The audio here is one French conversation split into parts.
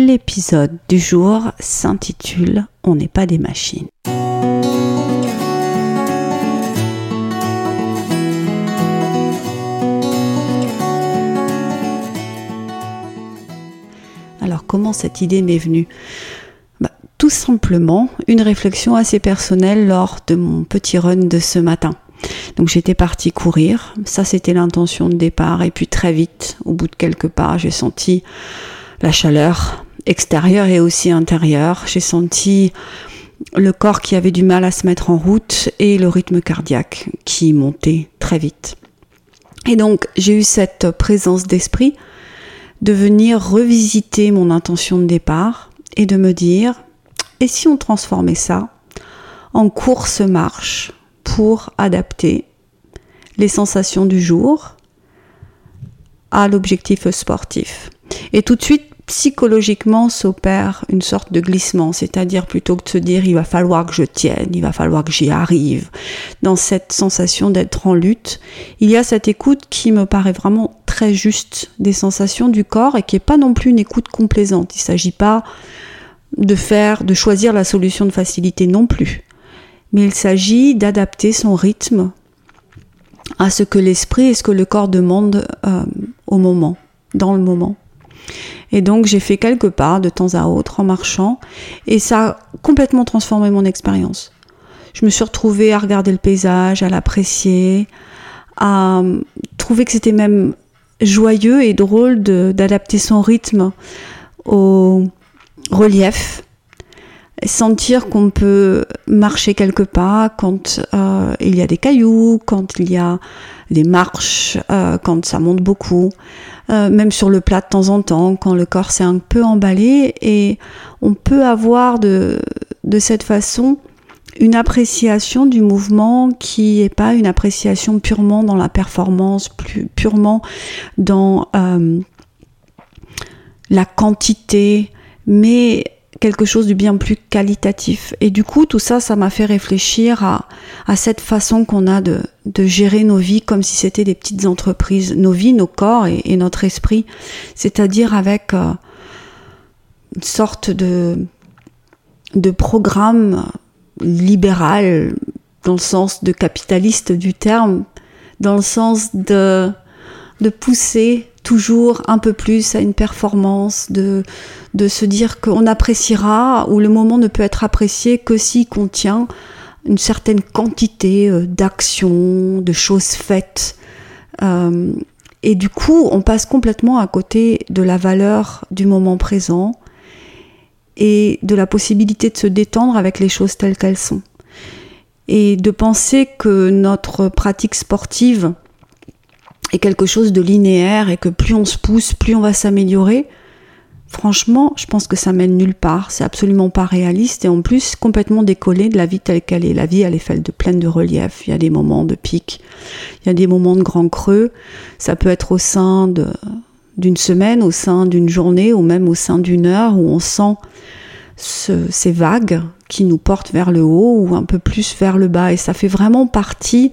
L'épisode du jour s'intitule On n'est pas des machines. Alors comment cette idée m'est venue? Bah, Tout simplement une réflexion assez personnelle lors de mon petit run de ce matin. Donc j'étais partie courir, ça c'était l'intention de départ, et puis très vite, au bout de quelques pas, j'ai senti la chaleur extérieure et aussi intérieure. J'ai senti le corps qui avait du mal à se mettre en route et le rythme cardiaque qui montait très vite. Et donc j'ai eu cette présence d'esprit de venir revisiter mon intention de départ et de me dire, et si on transformait ça en course-marche pour adapter les sensations du jour à l'objectif sportif? Et tout de suite, psychologiquement s'opère une sorte de glissement, c'est-à-dire plutôt que de se dire il va falloir que je tienne, il va falloir que j'y arrive, dans cette sensation d'être en lutte, il y a cette écoute qui me paraît vraiment très juste des sensations du corps et qui n'est pas non plus une écoute complaisante. Il ne s'agit pas de faire, de choisir la solution de facilité non plus, mais il s'agit d'adapter son rythme à ce que l'esprit et ce que le corps demande euh, au moment, dans le moment. Et donc j'ai fait quelques pas de temps à autre en marchant et ça a complètement transformé mon expérience. Je me suis retrouvée à regarder le paysage, à l'apprécier, à trouver que c'était même joyeux et drôle d'adapter son rythme au relief, sentir qu'on peut marcher quelques pas quand euh, il y a des cailloux, quand il y a des marches, euh, quand ça monte beaucoup, euh, même sur le plat de temps en temps, quand le corps s'est un peu emballé, et on peut avoir de, de cette façon une appréciation du mouvement qui n'est pas une appréciation purement dans la performance, plus purement dans la quantité, mais quelque chose de bien plus qualitatif. Et du coup, tout ça, ça m'a fait réfléchir à, à cette façon qu'on a de, gérer nos vies comme si c'était des petites entreprises, nos vies, nos corps et, notre esprit, c'est-à-dire avec euh, une sorte de, programme libéral dans le sens de capitaliste du terme, dans le sens de pousser toujours un peu plus à une performance, de, se dire qu'on appréciera ou le moment ne peut être apprécié que s'il contient une certaine quantité euh, d'actions, de choses faites. Euh, et du coup, on passe complètement à côté de la valeur du moment présent et de la possibilité de se détendre avec les choses telles qu'elles sont. Et de penser que notre pratique sportive est quelque chose de linéaire et que plus on se pousse, plus on va s'améliorer, franchement, je pense que ça mène nulle part. C'est absolument pas réaliste et en plus complètement décollé de la vie telle qu'elle est. La vie, elle est faite de pleine de relief. Il y a des moments de pic, il y a des moments de grand creux. Ça peut être au sein d'une semaine, au sein d'une journée ou même au sein d'une heure où on sent ces vagues qui nous portent vers le haut ou un peu plus vers le bas. Et ça fait vraiment partie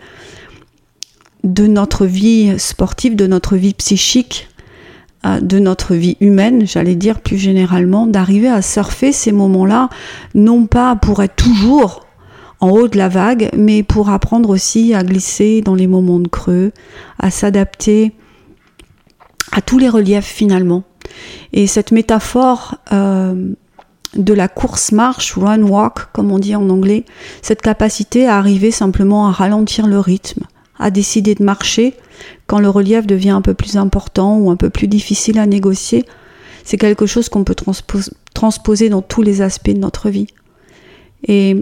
de notre vie sportive, de notre vie psychique, euh, de notre vie humaine, j'allais dire plus généralement, d'arriver à surfer ces moments-là, non pas pour être toujours en haut de la vague, mais pour apprendre aussi à glisser dans les moments de creux, à s'adapter à tous les reliefs finalement. Et cette métaphore euh, de la course-marche, run-walk, comme on dit en anglais, cette capacité à arriver simplement à ralentir le rythme, à décider de marcher quand le relief devient un peu plus important ou un peu plus difficile à négocier, c'est quelque chose qu'on peut transposer dans tous les aspects de notre vie. Et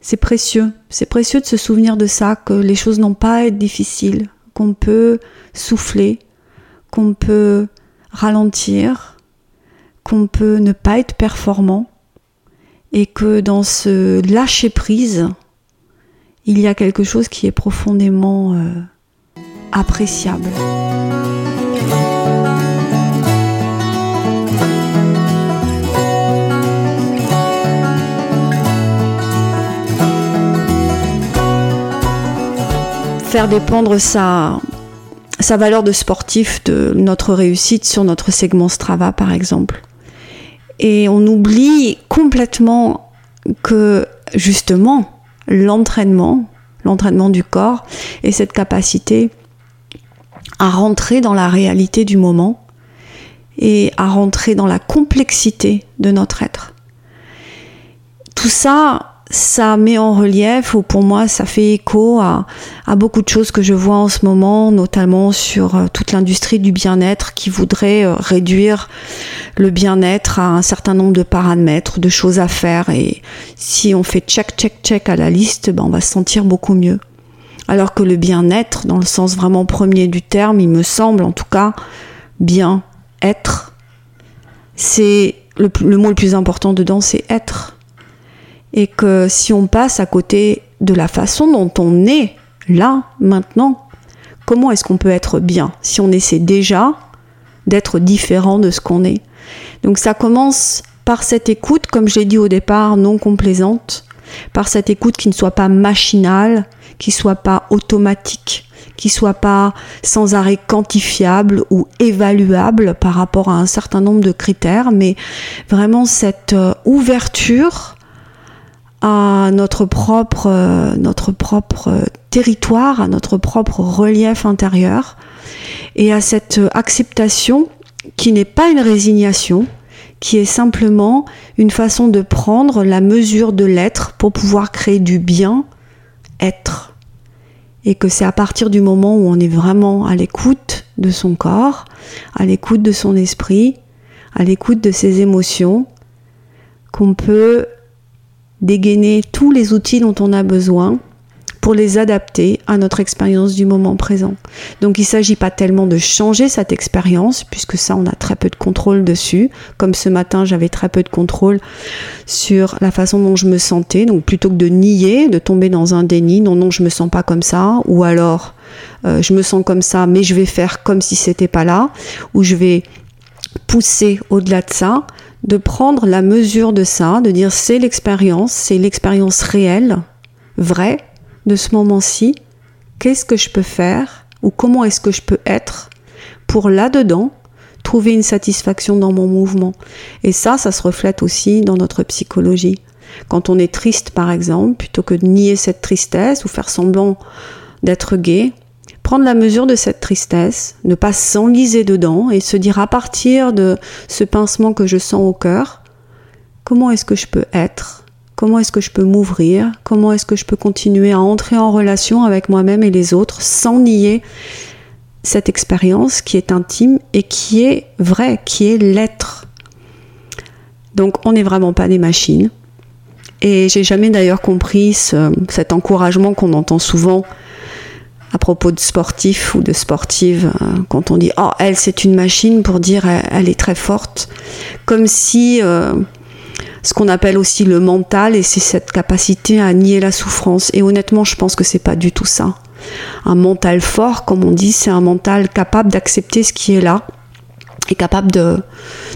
c'est précieux, c'est précieux de se souvenir de ça, que les choses n'ont pas à être difficiles, qu'on peut souffler, qu'on peut ralentir, qu'on peut ne pas être performant, et que dans ce lâcher prise, il y a quelque chose qui est profondément euh, appréciable. Faire dépendre sa, sa valeur de sportif de notre réussite sur notre segment Strava par exemple. Et on oublie complètement que justement l'entraînement, l'entraînement du corps et cette capacité à rentrer dans la réalité du moment et à rentrer dans la complexité de notre être. Tout ça, ça met en relief, ou pour moi, ça fait écho à, beaucoup de choses que je vois en ce moment, notamment sur euh, toute l'industrie du bien-être qui voudrait euh, réduire le bien-être à un certain nombre de paramètres, de choses à faire. Et si on fait check, check, check à la liste, ben on va se sentir beaucoup mieux. Alors que le bien-être, dans le sens vraiment premier du terme, il me semble en tout cas, bien être, c'est le, le mot le plus important dedans, c'est être et que si on passe à côté de la façon dont on est là, maintenant, comment est-ce qu'on peut être bien si on essaie déjà d'être différent de ce qu'on est? Donc ça commence par cette écoute, comme j'ai dit au départ, non complaisante, par cette écoute qui ne soit pas machinale, qui soit pas automatique, qui soit pas sans arrêt quantifiable ou évaluable par rapport à un certain nombre de critères, mais vraiment cette euh, ouverture à notre propre, euh, notre propre territoire, à notre propre relief intérieur et à cette acceptation qui n'est pas une résignation, qui est simplement une façon de prendre la mesure de l'être pour pouvoir créer du bien être. Et que c'est à partir du moment où on est vraiment à l'écoute de son corps, à l'écoute de son esprit, à l'écoute de ses émotions, qu'on peut dégainer tous les outils dont on a besoin pour les adapter à notre expérience du moment présent. Donc il ne s'agit pas tellement de changer cette expérience, puisque ça on a très peu de contrôle dessus. Comme ce matin j'avais très peu de contrôle sur la façon dont je me sentais. Donc plutôt que de nier, de tomber dans un déni, non non je me sens pas comme ça, ou alors euh, je me sens comme ça, mais je vais faire comme si c'était pas là, ou je vais pousser au-delà de ça, de prendre la mesure de ça, de dire c'est l'expérience, c'est l'expérience réelle, vraie de ce moment-ci. Qu'est-ce que je peux faire ou comment est-ce que je peux être pour là-dedans trouver une satisfaction dans mon mouvement? Et ça, ça se reflète aussi dans notre psychologie. Quand on est triste, par exemple, plutôt que de nier cette tristesse ou faire semblant d'être gai, prendre la mesure de cette tristesse, ne pas s'enliser dedans et se dire à partir de ce pincement que je sens au cœur, comment est-ce que je peux être? Comment est-ce que je peux m'ouvrir? Comment est-ce que je peux continuer à entrer en relation avec moi-même et les autres sans nier cette expérience qui est intime et qui est vraie, qui est l'être? Donc on n'est vraiment pas des machines. Et j'ai jamais d'ailleurs compris cet encouragement qu'on entend souvent à propos de sportifs ou de sportives, euh, quand on dit oh elle c'est une machine pour dire elle, est très forte, comme si euh, ce qu'on appelle aussi le mental et c'est cette capacité à nier la souffrance. Et honnêtement, je pense que c'est pas du tout ça. Un mental fort, comme on dit, c'est un mental capable d'accepter ce qui est là et capable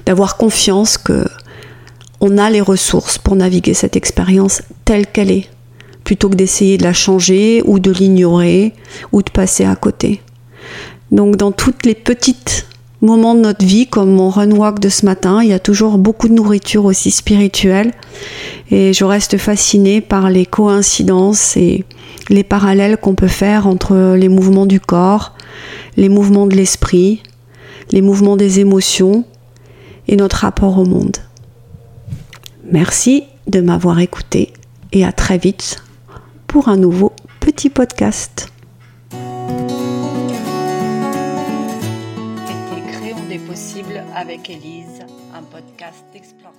d'avoir confiance que on a les ressources pour naviguer cette expérience telle qu'elle est plutôt que d'essayer de la changer ou de l'ignorer ou de passer à côté. Donc dans toutes les petites moments de notre vie, comme mon run walk de ce matin, il y a toujours beaucoup de nourriture aussi spirituelle. Et je reste fascinée par les coïncidences et les parallèles qu'on peut faire entre les mouvements du corps, les mouvements de l'esprit, les mouvements des émotions et notre rapport au monde. Merci de m'avoir écouté et à très vite pour un nouveau petit podcast. Créons des possibles avec Élise, un podcast d'Explore